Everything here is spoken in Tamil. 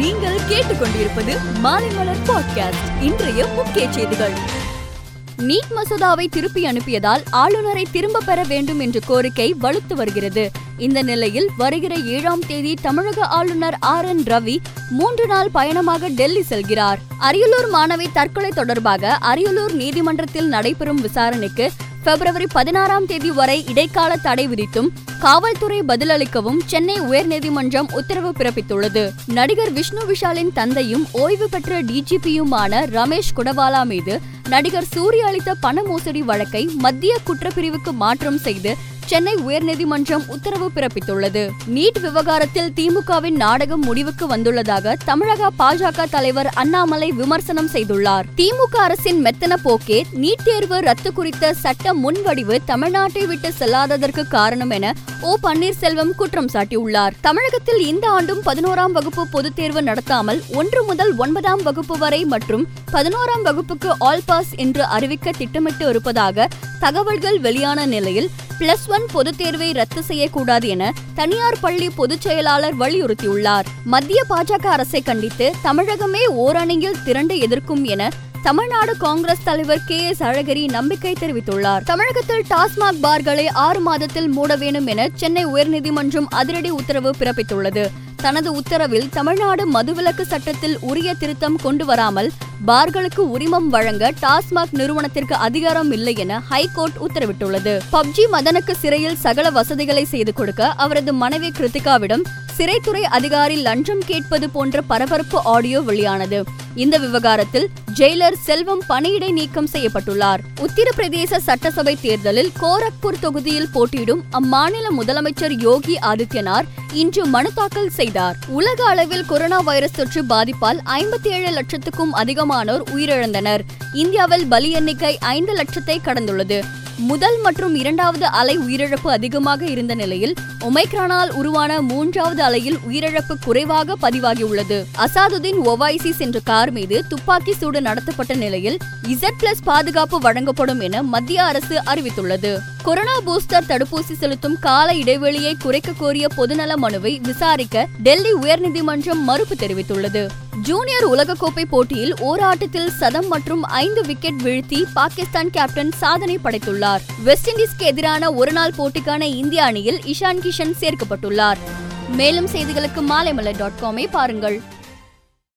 நீங்கள் கேட்டுக்கொண்டிருப்பது மாலைமலர் பாட்காஸ்ட் இன்றைய முக்கிய செய்திகள். நீட் மசோதாவை திருப்பி அனுப்பியதால் ஆளுநரை திரும்ப பெற வேண்டும் என்ற கோரிக்கை வலுத்து வருகிறது. இந்த நிலையில் வருகிற ஏழாம் தேதி தமிழக ஆளுநர் ஆர் என் ரவி மூன்று நாள் பயணமாக டெல்லி செல்கிறார். அரியலூர் மாணவி தற்கொலை தொடர்பாக அரியலூர் நீதிமன்றத்தில் நடைபெறும் விசாரணைக்கு பிப்ரவரி பதினாறாம் தேதி வரை இடைக்கால தடை விதித்தும் காவல்துறை பதிலளிக்கவும் சென்னை உயர்நீதிமன்றம் உத்தரவு பிறப்பித்துள்ளது. நடிகர் விஷ்ணு விஷாலின் தந்தையும் ஓய்வு பெற்ற டிஜிபியுமான ரமேஷ் குடவாலா மீது நடிகர் சூரிய அளித்த பண மோசடி வழக்கை மத்திய குற்றப்பிரிவுக்கு மாற்றம் செய்து சென்னை உயர்நீதிமன்றம் உத்தரவு பிறப்பித்துள்ளது. நீட் விவகாரத்தில் திமுகவின் நாடகம் முடிவுக்கு வந்துள்ளதாக தமிழக பாஜக தலைவர் அண்ணாமலை விமர்சனம் செய்துள்ளார். திமுக அரசின் மெத்தன போக்கே நீட் தேர்வு ரத்து குறித்த சட்ட முன்வடிவு தமிழ்நாட்டை விட்டு செல்லாததற்கு காரணம் என ஓ பன்னீர்செல்வம் குற்றம் சாட்டியுள்ளார். தமிழகத்தில் இந்த ஆண்டும் பதினோராம் வகுப்பு பொதுத் தேர்வு நடத்தாமல் ஒன்று முதல் ஒன்பதாம் வகுப்பு வரை மற்றும் பதினோராம் வகுப்புக்கு ஆல் பாஸ் என்று அறிவிக்க திட்டமிட்டு இருப்பதாக தகவல்கள் வெளியான நிலையில் பிளஸ் ஒன் பொதுத் தேர்வை ரத்து செய்யக்கூடாது என தனியார் பள்ளி பொதுச் செயலாளர் வலியுறுத்தியுள்ளார். மத்திய பாஜக அரசை கண்டித்து தமிழகமே ஓரணியில் திரண்டு எதிர்க்கும் என தமிழ்நாடு காங்கிரஸ் தலைவர் கே எஸ் அழகிரி நம்பிக்கை தெரிவித்துள்ளார். தமிழகத்தில் டாஸ்மாக் பார்களை ஆறு மாதத்தில் மூட வேண்டும் என சென்னை உயர்நீதிமன்றம் அதிரடி உத்தரவு பிறப்பித்துள்ளது. தனது உத்தரவில் தமிழ்நாடு மதுவிலக்கு சட்டத்தில் உரிய திருத்தம் கொண்டு வராமல் பார்களுக்கு உரிமம் வழங்க டாஸ்மாக் நிறுவனத்திற்கு அதிகாரம் இல்லை என ஹைகோர்ட் உத்தரவிட்டுள்ளது. பப்ஜி மதனுக்கு சிறையில் சகல வசதிகளை செய்து கொடுக்க அவரது மனைவி கிருத்திகாவிடம் சிறைத்துறை அதிகாரி லஞ்சம் கேட்பது போன்ற பரபரப்பு ஆடியோ வெளியானது. இந்த விவகாரத்தில் ஜெயிலர் செல்வம் பணியிடை நீக்கம் செய்யப்பட்டுள்ளார். உத்தரப்பிரதேச சட்டசபை தேர்தலில் கோரக்பூர் தொகுதியில் போட்டியிடும் அம்மாநில முதலமைச்சர் யோகி ஆதித்யநாத் இன்று மனு தாக்கல் செய்தார். உலக அளவில் கொரோனா வைரஸ் தொற்று பாதிப்பால் ஐம்பத்தி ஏழு லட்சத்துக்கும் அதிகமானோர் உயிரிழந்தனர். இந்தியாவில் பலி எண்ணிக்கை ஐந்து லட்சத்தை கடந்துள்ளது. முதல் மற்றும் இரண்டாவது அலை உயிரிழப்பு அதிகமாக இருந்த நிலையில் ஒமைக்ரானால் உருவான மூன்றாவது அலையில் உயிரிழப்பு குறைவாக பதிவாகியுள்ளது. அசாதுதீன் ஒவைசி சென்ற கார் மீது துப்பாக்கி சூடு நடத்தப்பட்ட நிலையில் இசட் பிளஸ் பாதுகாப்பு வழங்கப்படும் என மத்திய அரசு அறிவித்துள்ளது. கொரோனா பூஸ்டர் தடுப்பூசி செலுத்தும் கால இடைவெளியை குறைக்க கோரிய பொதுநல மனுவை விசாரிக்க டெல்லி உயர்நீதிமன்றம் மறுப்பு தெரிவித்துள்ளது. ஜூனியர் உலகக்கோப்பை போட்டியில் ஓராட்டத்தில் சதம் மற்றும் ஐந்து விக்கெட் வீழ்த்தி பாகிஸ்தான் கேப்டன் சாதனை படைத்துள்ளார். வெஸ்ட் இண்டீஸ்க்கு எதிரான ஒருநாள் போட்டிக்கான இந்திய அணியில் இஷான் கிஷன் சேர்க்கப்பட்டுள்ளார். மேலும் செய்திகளுக்கு மாலைமலர் டாட் காமை பாருங்கள்.